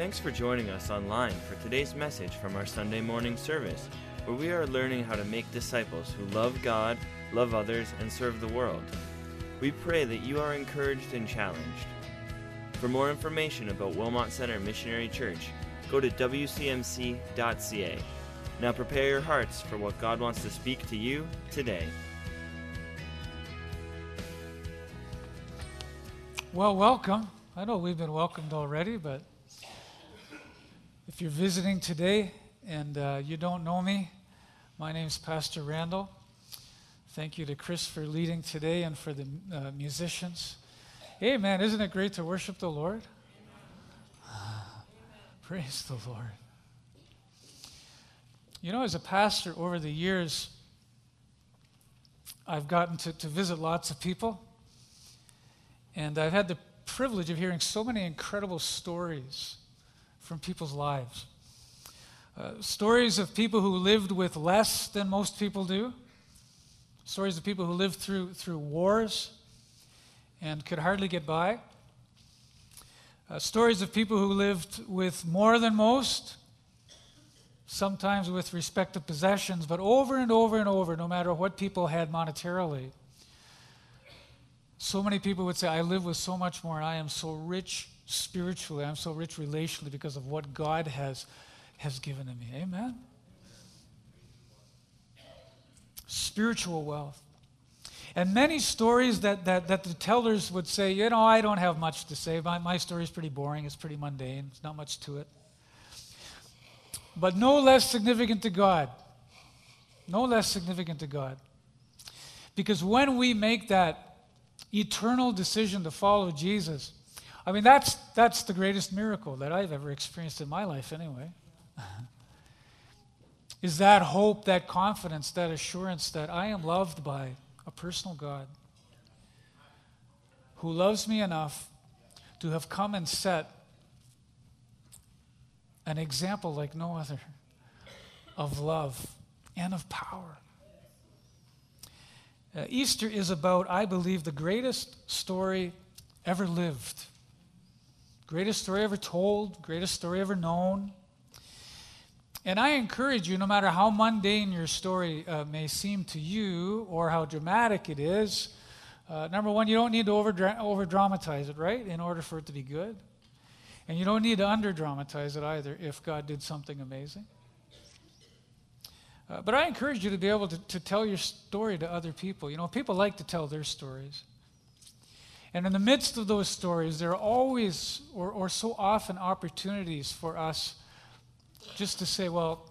Thanks for joining us online for today's message from our Sunday morning service, where we are learning how to make disciples who love God, love others, and serve the world. We pray that you are encouraged and challenged. For more information about Wilmot Center Missionary Church, go to wcmc.ca. Now prepare your hearts for what God wants to speak to you today. Well, welcome. I know we've been welcomed already, but if you're visiting today and uh, you don't know me, my name is Pastor Randall. Thank you to Chris for leading today and for the uh, musicians. Hey, man, isn't it great to worship the Lord? Praise the Lord. You know, as a pastor over the years, I've gotten to, to visit lots of people, and I've had the privilege of hearing so many incredible stories from people's lives. Uh, stories of people who lived with less than most people do, stories of people who lived through, through wars and could hardly get by, uh, stories of people who lived with more than most, sometimes with respect to possessions, but over and over and over, no matter what people had monetarily. So many people would say, I live with so much more, and I am so rich spiritually, I'm so rich relationally because of what God has, has given to me. Amen? Spiritual wealth. And many stories that, that, that the tellers would say, you know, I don't have much to say. My, my story is pretty boring, it's pretty mundane, there's not much to it. But no less significant to God. No less significant to God. Because when we make that eternal decision to follow Jesus, I mean, that's, that's the greatest miracle that I've ever experienced in my life, anyway. Is that hope, that confidence, that assurance that I am loved by a personal God who loves me enough to have come and set an example like no other of love and of power. Uh, Easter is about, I believe, the greatest story ever lived. Greatest story ever told, greatest story ever known. And I encourage you, no matter how mundane your story uh, may seem to you or how dramatic it is, uh, number one, you don't need to over, dramatize it, right, in order for it to be good. And you don't need to under dramatize it either if God did something amazing. Uh, but I encourage you to be able to, to tell your story to other people. You know, people like to tell their stories. And in the midst of those stories, there are always, or, or so often, opportunities for us just to say, well,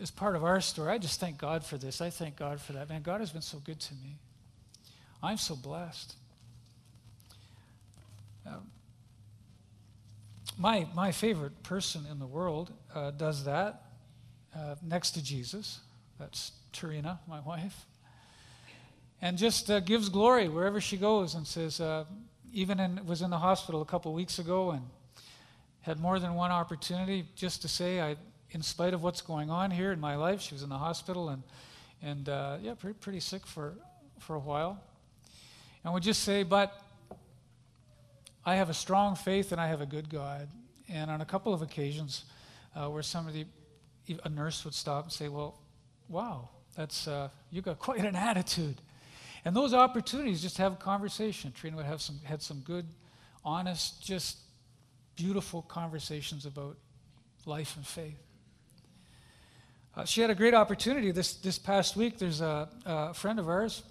as part of our story, I just thank God for this. I thank God for that. Man, God has been so good to me. I'm so blessed. Um, my, my favorite person in the world uh, does that uh, next to Jesus. That's Trina, my wife and just uh, gives glory wherever she goes and says, uh, even in, was in the hospital a couple weeks ago and had more than one opportunity just to say, I, in spite of what's going on here in my life, she was in the hospital and, and uh, yeah, pretty, pretty sick for, for a while. And would just say, but I have a strong faith and I have a good God. And on a couple of occasions uh, where somebody, a nurse would stop and say, well, wow, that's, uh, you got quite an attitude. And those opportunities, just have a conversation. Trina would have some, had some good, honest, just beautiful conversations about life and faith. Uh, she had a great opportunity this, this past week. There's a, a friend of ours.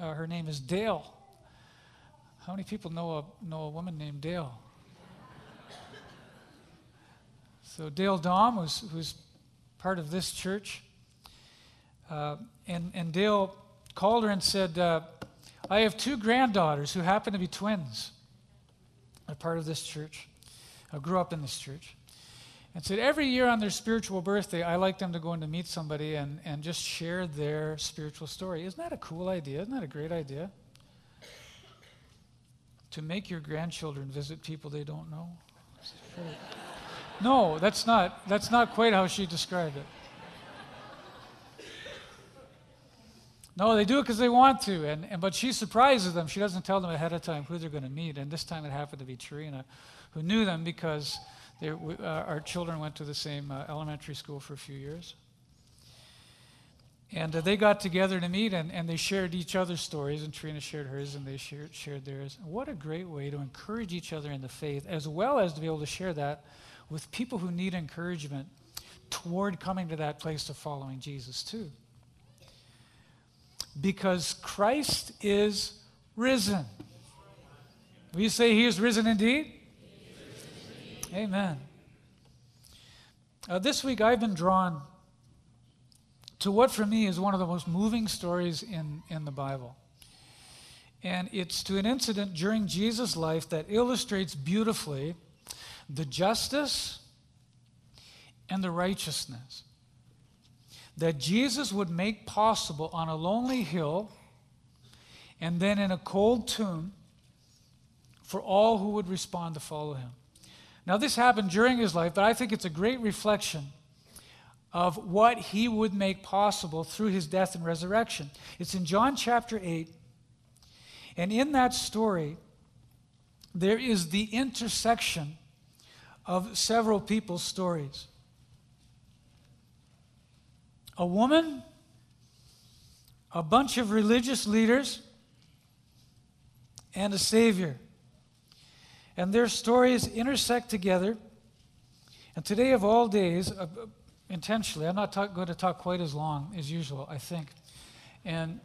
Uh, her name is Dale. How many people know a, know a woman named Dale? so Dale Dom, was, who's part of this church, uh, and, and Dale called her and said, uh, I have two granddaughters who happen to be twins. They're part of this church. I grew up in this church. And said, every year on their spiritual birthday, I like them to go in to meet somebody and, and just share their spiritual story. Isn't that a cool idea? Isn't that a great idea? To make your grandchildren visit people they don't know? No, that's not, that's not quite how she described it. No, they do it because they want to. And, and, but she surprises them. She doesn't tell them ahead of time who they're going to meet. And this time it happened to be Trina, who knew them because They, uh, our children went to the same uh, elementary school for a few years. And uh, they got together to meet and, and they shared each other's stories, and Trina shared hers and they shared, shared theirs. what a great way to encourage each other in the faith, as well as to be able to share that with people who need encouragement toward coming to that place of following Jesus, too. Because Christ is risen. Will you say he is risen indeed? Amen. Uh, this week I've been drawn to what for me is one of the most moving stories in, in the Bible. And it's to an incident during Jesus' life that illustrates beautifully the justice and the righteousness that Jesus would make possible on a lonely hill and then in a cold tomb for all who would respond to follow him. Now, this happened during his life, but I think it's a great reflection of what he would make possible through his death and resurrection. It's in John chapter 8. And in that story, there is the intersection of several people's stories. A woman, a bunch of religious leaders, and a Savior. And their stories intersect together. And today, of all days, uh, intentionally. I'm not talk, going to talk quite as long as usual, I think. And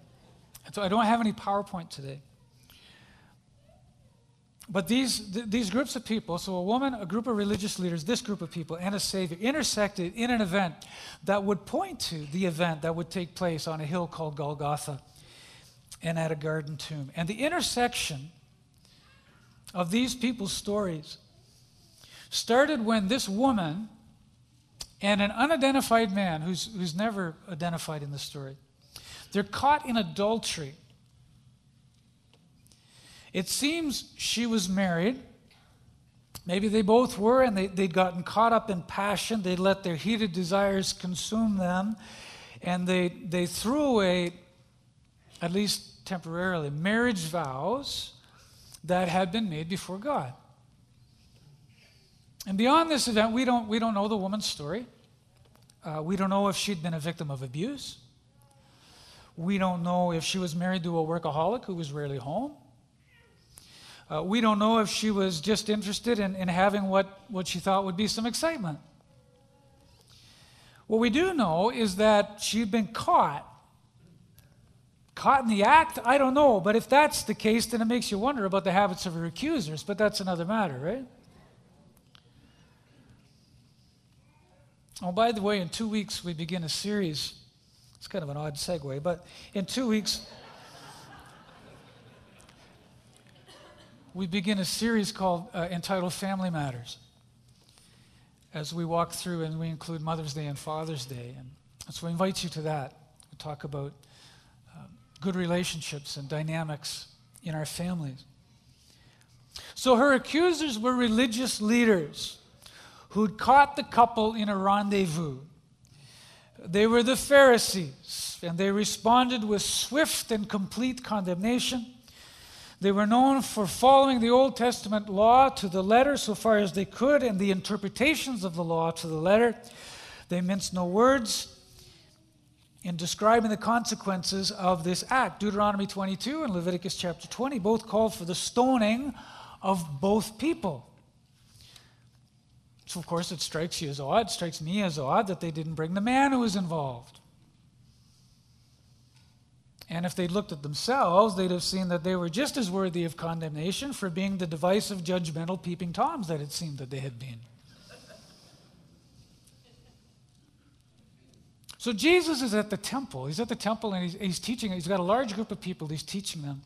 so I don't have any PowerPoint today. But these, th- these groups of people, so a woman, a group of religious leaders, this group of people, and a Savior, intersected in an event that would point to the event that would take place on a hill called Golgotha and at a garden tomb. And the intersection of these people's stories started when this woman and an unidentified man who's, who's never identified in the story. They're caught in adultery. It seems she was married. Maybe they both were, and they, they'd gotten caught up in passion. They'd let their heated desires consume them, and they, they threw away, at least temporarily, marriage vows that had been made before God. And beyond this event, we don't, we don't know the woman's story. Uh, we don't know if she'd been a victim of abuse. We don't know if she was married to a workaholic who was rarely home. Uh, we don't know if she was just interested in, in having what, what she thought would be some excitement. What we do know is that she'd been caught. Caught in the act? I don't know. But if that's the case, then it makes you wonder about the habits of her accusers. But that's another matter, right? Oh, by the way, in two weeks we begin a series. It's kind of an odd segue, but in two weeks we begin a series called uh, entitled Family Matters. As we walk through and we include Mother's Day and Father's Day, and so we invite you to that. We talk about uh, good relationships and dynamics in our families. So her accusers were religious leaders who'd caught the couple in a rendezvous. They were the Pharisees, and they responded with swift and complete condemnation. They were known for following the Old Testament law to the letter so far as they could, and the interpretations of the law to the letter. They minced no words in describing the consequences of this act. Deuteronomy 22 and Leviticus chapter 20 both call for the stoning of both people. So, of course, it strikes you as odd, strikes me as odd that they didn't bring the man who was involved. And if they'd looked at themselves, they'd have seen that they were just as worthy of condemnation for being the divisive, judgmental peeping toms that it seemed that they had been. So Jesus is at the temple. He's at the temple and he's, he's, teaching. He's got a large group of people. He's teaching them.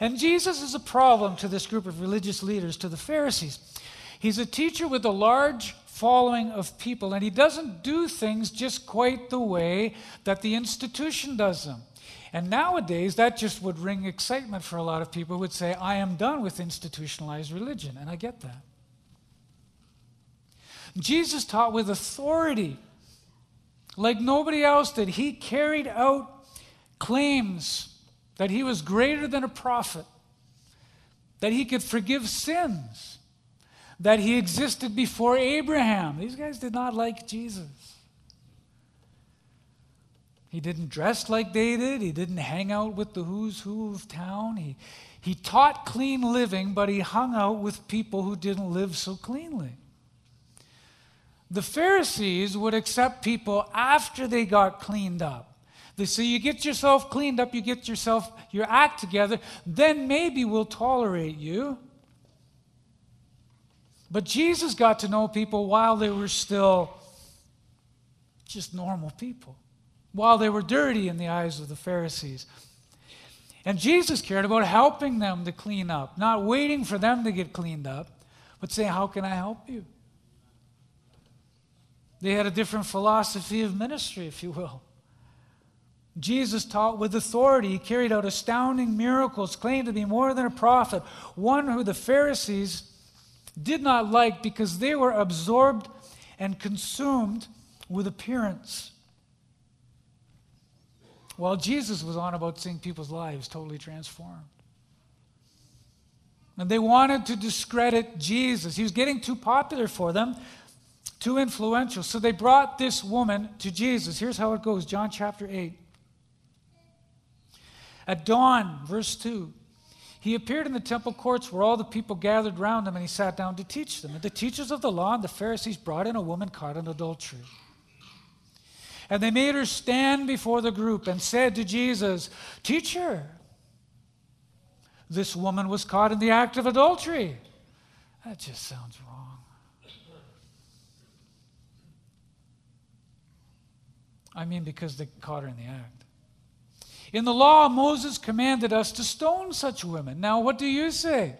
And Jesus is a problem to this group of religious leaders, to the Pharisees. He's a teacher with a large following of people, and he doesn't do things just quite the way that the institution does them. And nowadays, that just would ring excitement for a lot of people who would say, I am done with institutionalized religion. And I get that. Jesus taught with authority, like nobody else did. He carried out claims that he was greater than a prophet, that he could forgive sins that he existed before Abraham. These guys did not like Jesus. He didn't dress like they did. He didn't hang out with the who's who of town. He, he taught clean living, but he hung out with people who didn't live so cleanly. The Pharisees would accept people after they got cleaned up. They say, You get yourself cleaned up, you get yourself your act together, then maybe we'll tolerate you. But Jesus got to know people while they were still just normal people while they were dirty in the eyes of the Pharisees. And Jesus cared about helping them to clean up, not waiting for them to get cleaned up, but saying, How can I help you? They had a different philosophy of ministry, if you will. Jesus taught with authority. He carried out astounding miracles, claimed to be more than a prophet, one who the Pharisees did not like because they were absorbed and consumed with appearance. While Jesus was on about seeing people's lives totally transformed. And they wanted to discredit Jesus. He was getting too popular for them, too influential. So they brought this woman to Jesus. Here's how it goes John chapter 8. At dawn, verse 2, he appeared in the temple courts where all the people gathered round him and he sat down to teach them. And the teachers of the law and the Pharisees brought in a woman caught in adultery. And they made her stand before the group and said to Jesus, Teacher, this woman was caught in the act of adultery. That just sounds wrong. I mean, because they caught her in the act. In the law, Moses commanded us to stone such women. Now, what do you say?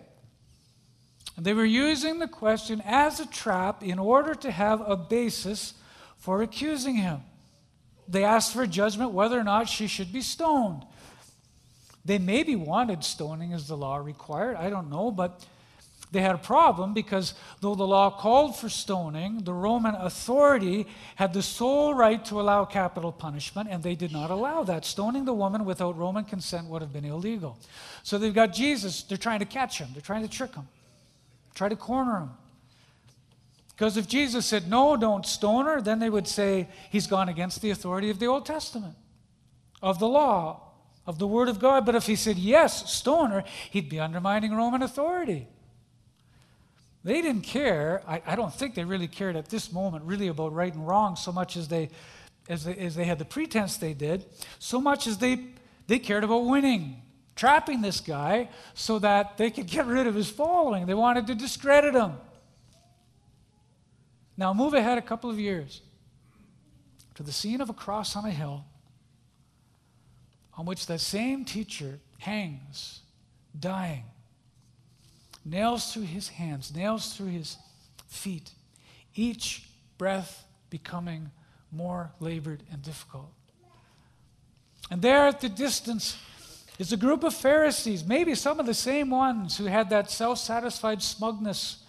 They were using the question as a trap in order to have a basis for accusing him. They asked for judgment whether or not she should be stoned. They maybe wanted stoning as the law required. I don't know, but they had a problem because though the law called for stoning, the Roman authority had the sole right to allow capital punishment, and they did not allow that. Stoning the woman without Roman consent would have been illegal. So they've got Jesus, they're trying to catch him, they're trying to trick him, try to corner him. Because if Jesus said, no, don't stone her, then they would say he's gone against the authority of the Old Testament, of the law, of the Word of God. But if he said, yes, stone her, he'd be undermining Roman authority. They didn't care. I, I, don't think they really cared at this moment, really, about right and wrong so much as they, as they, as they had the pretense they did, so much as they, they cared about winning, trapping this guy so that they could get rid of his following. They wanted to discredit him. Now, move ahead a couple of years to the scene of a cross on a hill on which that same teacher hangs, dying. Nails through his hands, nails through his feet, each breath becoming more labored and difficult. And there at the distance is a group of Pharisees, maybe some of the same ones who had that self satisfied smugness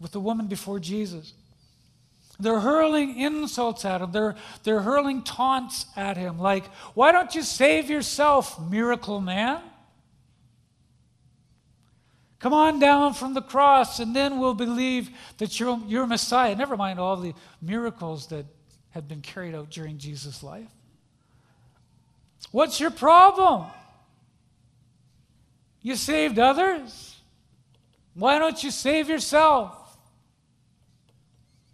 with the woman before Jesus. They're hurling insults at him. They're, they're hurling taunts at him, like, Why don't you save yourself, miracle man? Come on down from the cross, and then we'll believe that you're, you're Messiah. Never mind all the miracles that had been carried out during Jesus' life. What's your problem? You saved others. Why don't you save yourself?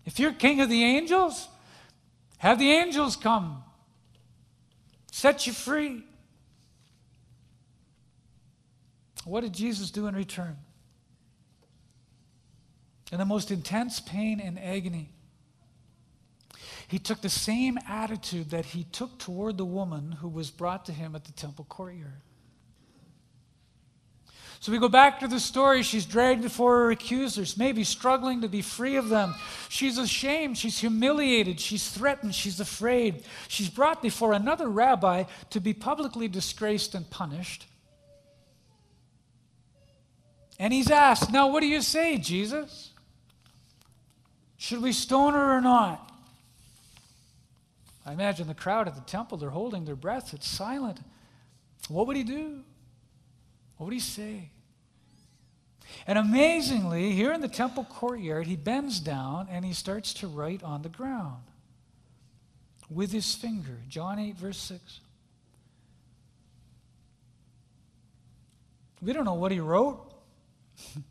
If you're king of the angels, have the angels come, set you free. What did Jesus do in return? In the most intense pain and agony, he took the same attitude that he took toward the woman who was brought to him at the temple courtyard. So we go back to the story. She's dragged before her accusers, maybe struggling to be free of them. She's ashamed. She's humiliated. She's threatened. She's afraid. She's brought before another rabbi to be publicly disgraced and punished. And he's asked, Now, what do you say, Jesus? Should we stone her or not? I imagine the crowd at the temple, they're holding their breath. It's silent. What would he do? What would he say? And amazingly, here in the temple courtyard, he bends down and he starts to write on the ground with his finger. John 8, verse 6. We don't know what he wrote.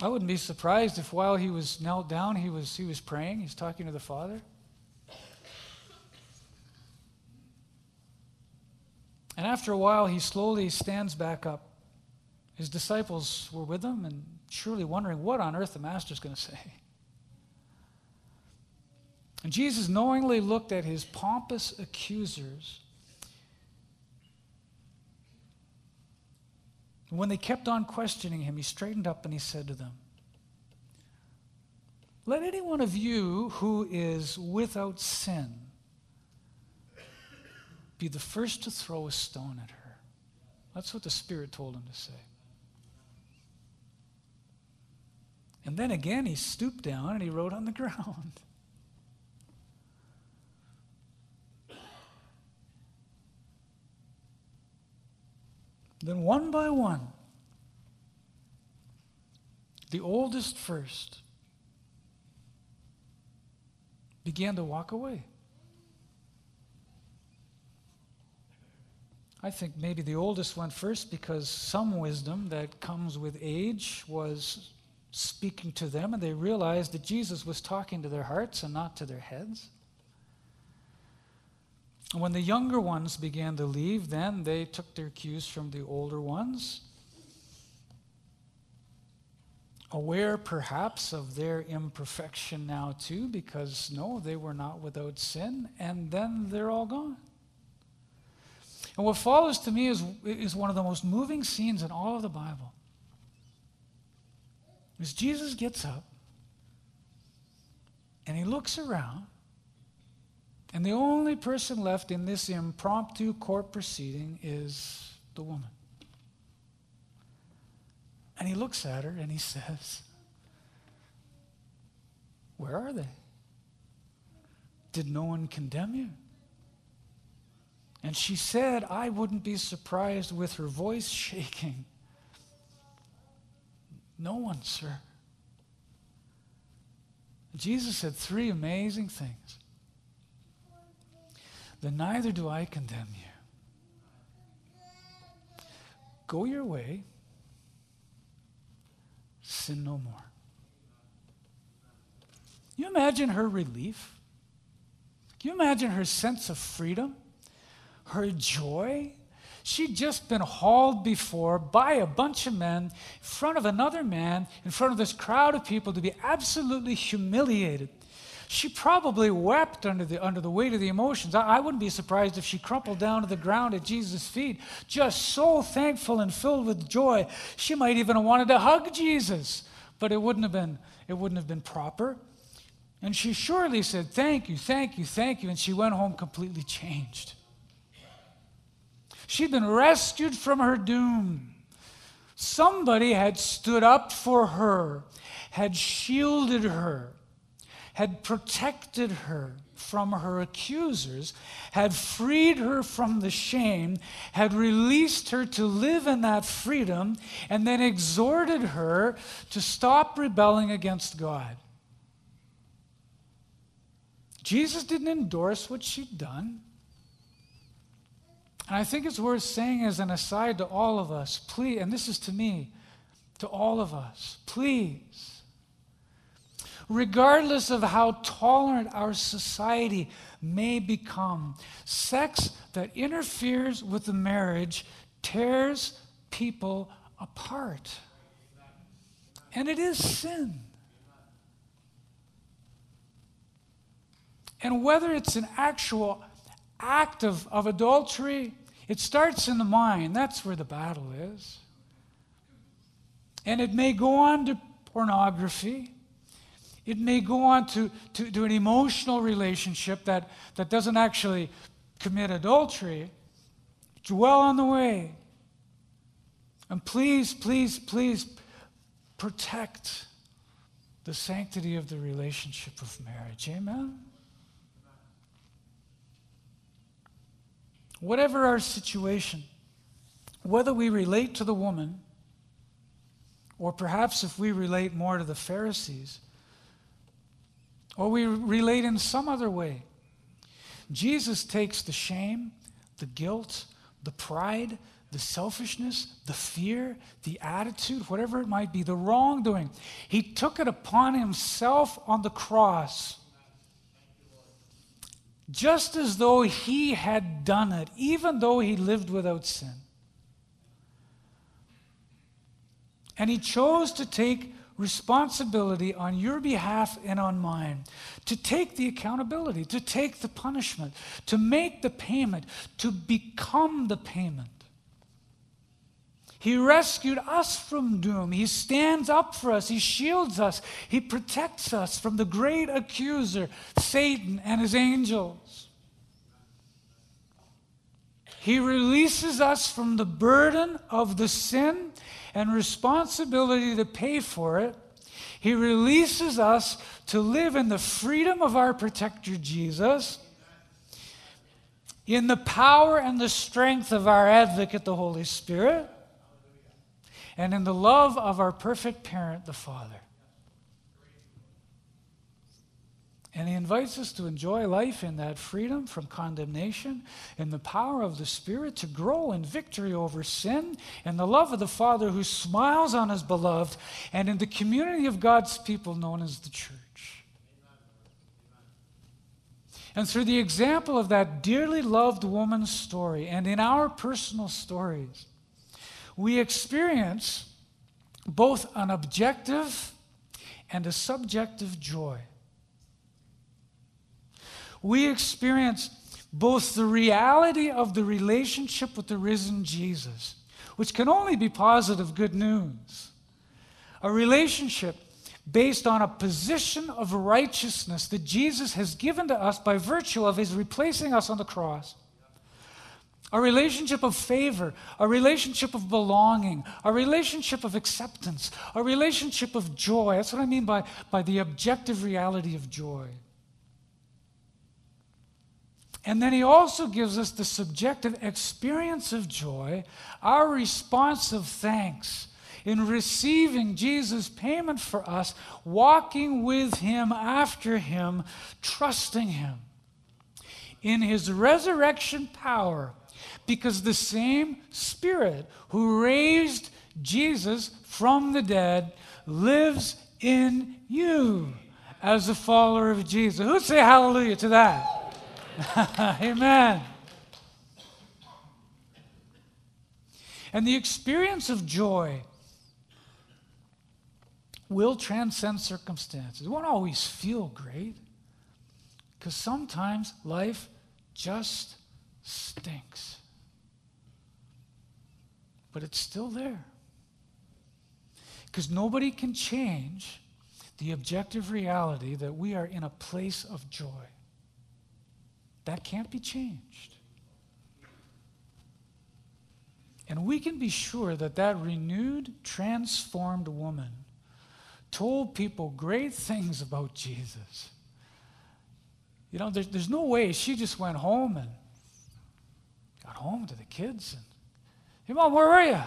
I wouldn't be surprised if while he was knelt down, he was, he was praying, he's talking to the Father. And after a while, he slowly stands back up. His disciples were with him and surely wondering what on earth the Master's going to say. And Jesus knowingly looked at his pompous accusers. When they kept on questioning him, he straightened up and he said to them, Let any one of you who is without sin be the first to throw a stone at her. That's what the Spirit told him to say. And then again, he stooped down and he wrote on the ground. Then, one by one, the oldest first began to walk away. I think maybe the oldest went first because some wisdom that comes with age was speaking to them, and they realized that Jesus was talking to their hearts and not to their heads. When the younger ones began to leave, then they took their cues from the older ones, aware perhaps of their imperfection now too, because no, they were not without sin, and then they're all gone. And what follows to me is, is one of the most moving scenes in all of the Bible. As Jesus gets up and he looks around, and the only person left in this impromptu court proceeding is the woman. And he looks at her and he says, Where are they? Did no one condemn you? And she said, I wouldn't be surprised with her voice shaking. No one, sir. Jesus said three amazing things. Then neither do I condemn you. Go your way, sin no more. You imagine her relief? Can you imagine her sense of freedom? Her joy. She'd just been hauled before by a bunch of men in front of another man, in front of this crowd of people to be absolutely humiliated. She probably wept under the, under the weight of the emotions. I, I wouldn't be surprised if she crumpled down to the ground at Jesus' feet, just so thankful and filled with joy. She might even have wanted to hug Jesus, but it wouldn't have been, it wouldn't have been proper. And she surely said, Thank you, thank you, thank you. And she went home completely changed. She'd been rescued from her doom. Somebody had stood up for her, had shielded her, had protected her from her accusers, had freed her from the shame, had released her to live in that freedom, and then exhorted her to stop rebelling against God. Jesus didn't endorse what she'd done. And I think it's worth saying as an aside to all of us, please, and this is to me, to all of us, please, regardless of how tolerant our society may become, sex that interferes with the marriage tears people apart. And it is sin. And whether it's an actual act of, of adultery, it starts in the mind. That's where the battle is. And it may go on to pornography. It may go on to, to, to an emotional relationship that, that doesn't actually commit adultery. It's well on the way. And please, please, please protect the sanctity of the relationship of marriage. Amen? Whatever our situation, whether we relate to the woman Or perhaps if we relate more to the Pharisees, or we relate in some other way. Jesus takes the shame, the guilt, the pride, the selfishness, the fear, the attitude, whatever it might be, the wrongdoing. He took it upon himself on the cross. Just as though he had done it, even though he lived without sin. And he chose to take responsibility on your behalf and on mine to take the accountability, to take the punishment, to make the payment, to become the payment. He rescued us from doom. He stands up for us. He shields us. He protects us from the great accuser, Satan and his angels. He releases us from the burden of the sin and responsibility to pay for it. He releases us to live in the freedom of our protector, Jesus, in the power and the strength of our advocate, the Holy Spirit, and in the love of our perfect parent, the Father. And he invites us to enjoy life in that freedom from condemnation, in the power of the Spirit, to grow in victory over sin, in the love of the Father who smiles on his beloved, and in the community of God's people known as the church. And through the example of that dearly loved woman's story, and in our personal stories, we experience both an objective and a subjective joy we experience both the reality of the relationship with the risen Jesus, which can only be positive good news, a relationship based on a position of righteousness that Jesus has given to us by virtue of his replacing us on the cross. A relationship of favor, a relationship of belonging, a relationship of acceptance, a relationship of joy. That's what I mean by, by the objective reality of joy. And then he also gives us the subjective experience of joy, our response of thanks in receiving Jesus' payment for us, walking with him after him, trusting him in his resurrection power, because the same Spirit who raised Jesus from the dead lives in you as a follower of Jesus. Who'd say hallelujah to that? Amen. And the experience of joy will transcend circumstances. It won't always feel great because sometimes life just stinks. But it's still there. Because nobody can change the objective reality that we are in a place of joy. That can't be changed. And we can be sure that that renewed, transformed woman told people great things about Jesus. You know, there's, there's no way she just went home and got home to the kids and, hey, mom, where were you?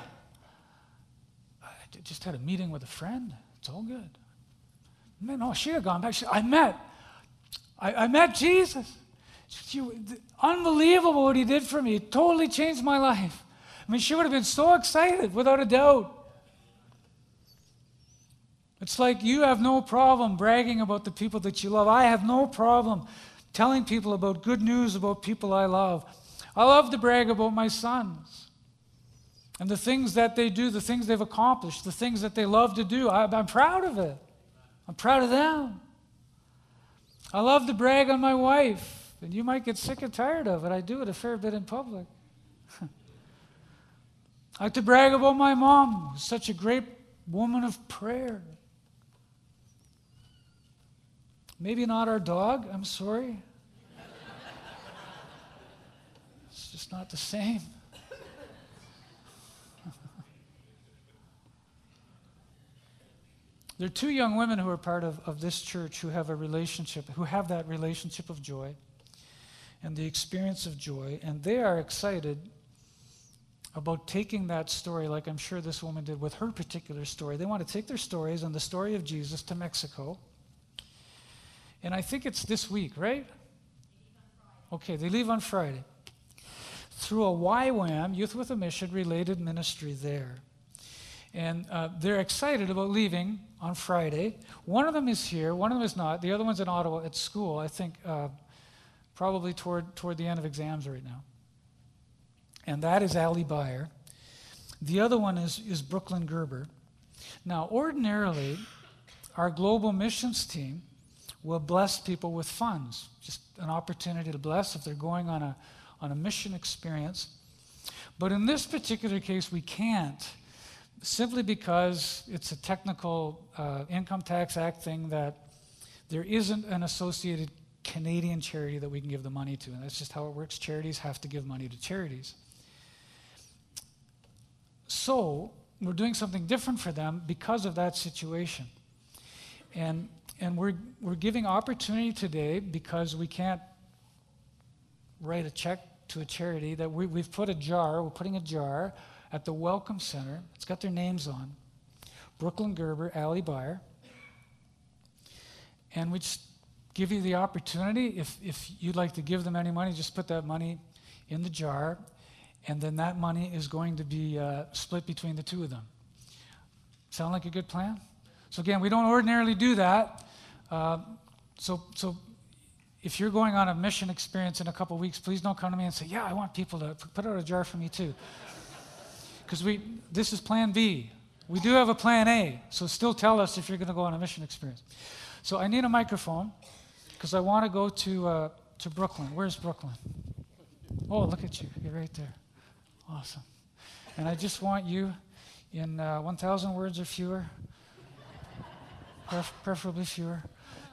I just had a meeting with a friend. It's all good. No, oh, she had gone back. She, I met, I, I met Jesus. She, unbelievable what he did for me. It totally changed my life. I mean, she would have been so excited, without a doubt. It's like you have no problem bragging about the people that you love. I have no problem telling people about good news about people I love. I love to brag about my sons and the things that they do, the things they've accomplished, the things that they love to do. I, I'm proud of it. I'm proud of them. I love to brag on my wife and you might get sick and tired of it. I do it a fair bit in public. I like to brag about my mom, such a great woman of prayer. Maybe not our dog, I'm sorry. it's just not the same. There are two young women who are part of, of this church who have a relationship, who have that relationship of joy and the experience of joy, and they are excited about taking that story, like I'm sure this woman did with her particular story. They want to take their stories and the story of Jesus to Mexico. And I think it's this week, right? Okay, they leave on Friday. Through a YWAM, Youth with a Mission related ministry there. And uh, they're excited about leaving on Friday. One of them is here, one of them is not. The other one's in Ottawa at school, I think uh, probably toward, toward the end of exams right now and that is Ali Bayer. The other one is, is Brooklyn Gerber. Now, ordinarily, our global missions team will bless people with funds, just an opportunity to bless if they're going on a, on a mission experience. But in this particular case, we can't, simply because it's a technical uh, Income Tax Act thing that there isn't an associated Canadian charity that we can give the money to. And that's just how it works. Charities have to give money to charities. So we're doing something different for them because of that situation. And, and we're, we're giving opportunity today because we can't write a check to a charity that we, we've put a jar, we're putting a jar at the Welcome Center. It's got their names on Brooklyn Gerber, Ali Bayer. And we just give you the opportunity. If, if you'd like to give them any money, just put that money in the jar and then that money is going to be uh, split between the two of them. Sound like a good plan? So again, we don't ordinarily do that. Uh, so, so if you're going on a mission experience in a couple weeks, please don't come to me and say, "Yeah, I want people to put out a jar for me too," because we this is Plan B. We do have a Plan A, so still tell us if you're going to go on a mission experience. So I need a microphone because I want to go to uh, to Brooklyn. Where's Brooklyn? Oh, look at you! You're right there. Awesome. And I just want you in uh, 1,000 words or fewer, pref- preferably fewer.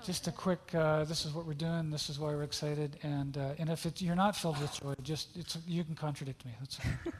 Just a quick, uh, this is what we're doing, this is why we're excited. And, uh, and if you're not filled with joy, just you can contradict me. That's okay.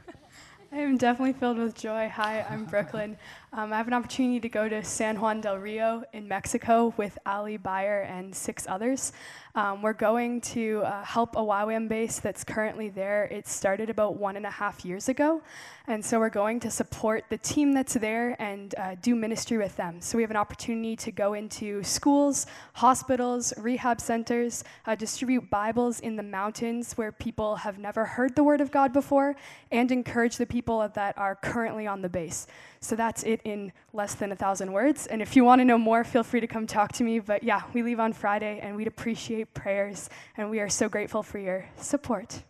I am definitely filled with joy. Hi, I'm Brooklyn. Um, I have an opportunity to go to San Juan del Rio in Mexico with Ali Bayer and six others. Um, we're going to uh, help a YWAM base that's currently there. It started about one and a half years ago. And so we're going to support the team that's there and uh, do ministry with them. So we have an opportunity to go into schools, hospitals, rehab centers, uh, distribute Bibles in the mountains where people have never heard the Word of God before, and encourage the people that are currently on the base. So that's it in less than a thousand words. And if you want to know more, feel free to come talk to me. But yeah, we leave on Friday, and we'd appreciate prayers, and we are so grateful for your support.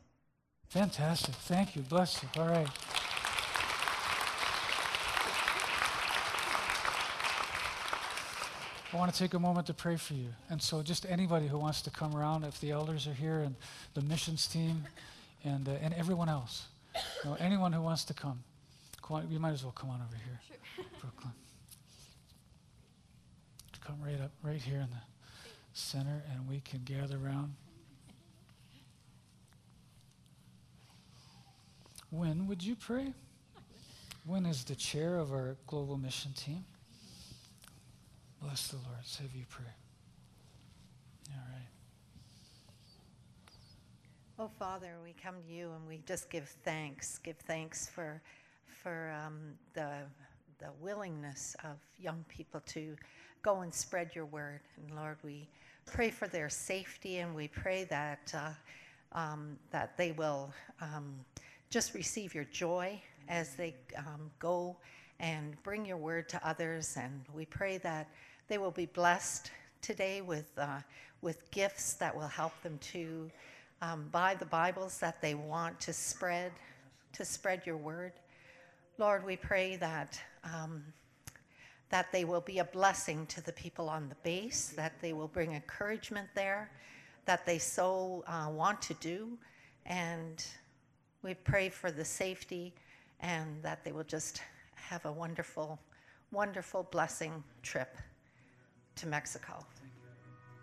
Fantastic. Thank you. Bless you. All right. I want to take a moment to pray for you. And so, just anybody who wants to come around, if the elders are here and the missions team and, uh, and everyone else, you know, anyone who wants to come. Come you might as well come on over here, sure. Brooklyn. Come right up, right here in the center, and we can gather around. When would you pray? When is the chair of our global mission team? Bless the Lord. Save you pray. All right. Oh, Father, we come to you and we just give thanks. Give thanks for for um, the, the willingness of young people to go and spread your word. And Lord, we pray for their safety and we pray that, uh, um, that they will um, just receive your joy as they um, go and bring your word to others. And we pray that they will be blessed today with, uh, with gifts that will help them to um, buy the Bibles that they want to spread, to spread your word. Lord, we pray that, um, that they will be a blessing to the people on the base, that they will bring encouragement there, that they so uh, want to do. And we pray for the safety and that they will just have a wonderful, wonderful blessing trip to Mexico.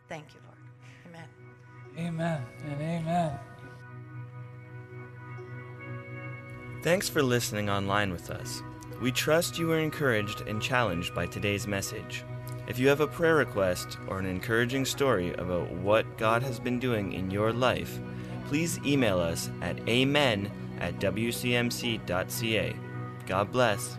Thank you, Lord. Amen. Amen and amen. Thanks for listening online with us. We trust you were encouraged and challenged by today's message. If you have a prayer request or an encouraging story about what God has been doing in your life, please email us at amen at wcmc.ca. God bless.